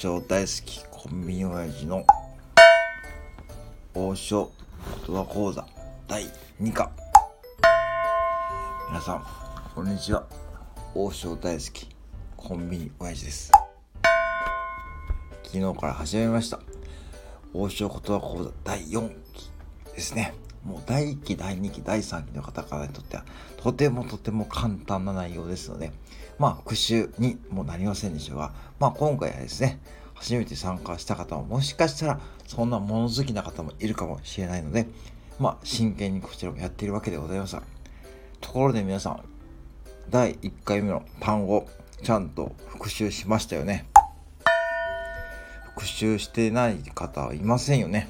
将大好きコンビニ親父の王将言葉講座第2課。皆さんこんにちは。王将大好きコンビニ親父です。昨日から始めました。王将言葉講座第4期ですね。もう第1期第2期第3期の方々にとってはとてもとても簡単な内容ですのでまあ復習にもなりませんでしょうがまあ今回はですね初めて参加した方ももしかしたらそんな物好きな方もいるかもしれないのでまあ真剣にこちらもやっているわけでございますところで皆さん第1回目の単語ちゃんと復習しましたよね。復習してない方はいませんよね。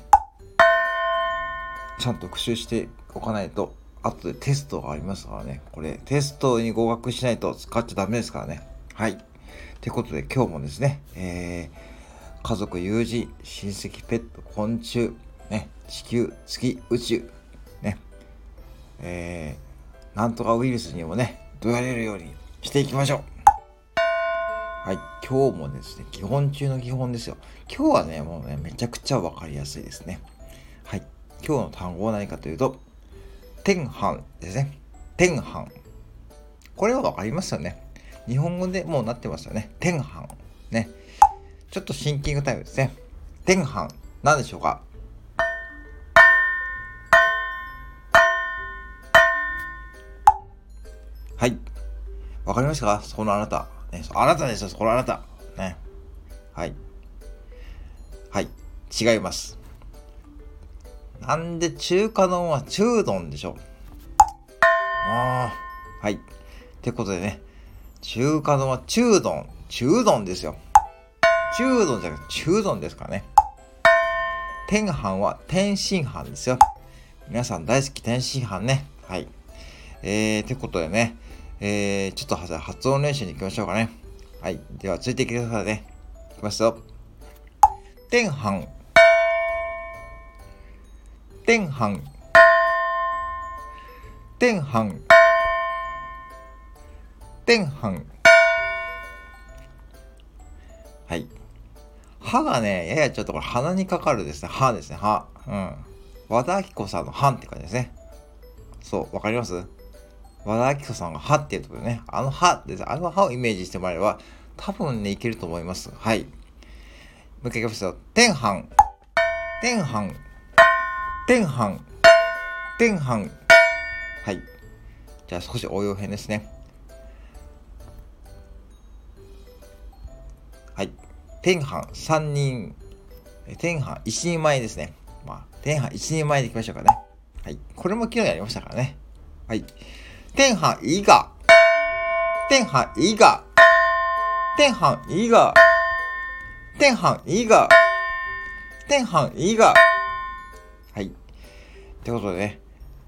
ちゃんと復習しておかないと後でテストがありますからねこれテストに合格しないと使っちゃダメですからねはいということで今日もですね、えー、家族友人親戚ペット昆虫ね地球月宇宙ねえー、なんとかウイルスにもねどやれるようにしていきましょうはい。今日もですね、基本中の基本ですよ。今日はね、もうね、めちゃくちゃわかりやすいですね。はい。今日の単語は何かというと、天飯ですね。天飯。これはわかりますよね。日本語でもうなってますよね。天飯。ね。ちょっとシンキングタイムですね。天飯。何でしょうか？はい。わかりましたか？そのあなた。ね、あなたですよ、そのあなた。ね。はい。はい。違います。なんで中華丼は中丼でしょああ。はい。ってことでね、中華丼は中丼。中丼ですよ。中丼じゃなくて中丼ですかね。天飯は天津飯ですよ。皆さん大好き天津飯ね。はい。えー、てことでね、えー、ちょっと発音練習に行きましょうかね。はい。では、ついてきてくださいね。いきますよ。天飯。天飯。天飯。天飯。はい。歯がね、ややちょっとこれ鼻にかかるですね。歯ですね。歯。うん。和田アキ子さんの歯って感じですね。そう、わかります？和田アキ子さんが歯っていうところね、あの歯です。あの歯をイメージしてもらえば、多分ね、いけると思います。はい。もう一回いきますよ。天飯。天飯。天飯。天飯。はい。じゃあ少し応用編ですね。はい。天飯3人。天飯1人前ですね。まあ、天飯1人前でいきましょうかね。はい。これも昨日やりましたからね。はい。天飯以下。天飯以下。天飯以下。天飯以下。天飯以下。ってことでね、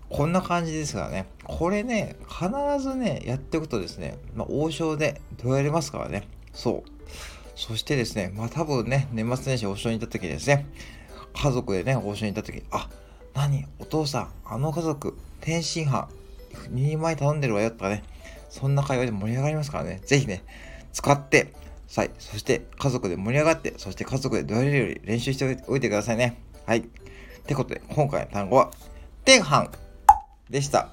こんな感じですからね。これね、必ずね、やっておくとですね、まあ、王将でどうやれますからね。そう。そしてですね、まあ多分ね、年末年始王将に行った時ですね、家族でね、王将に行った時、あ、何？お父さん、あの家族、天津飯、2人前頼んでるわよとかね、そんな会話で盛り上がりますからね、ぜひね、使って、はい、そして家族で盛り上がって、そして家族でどうやれるより練習しておいてくださいね。はい。ってことで、今回の単語は、天飯でした。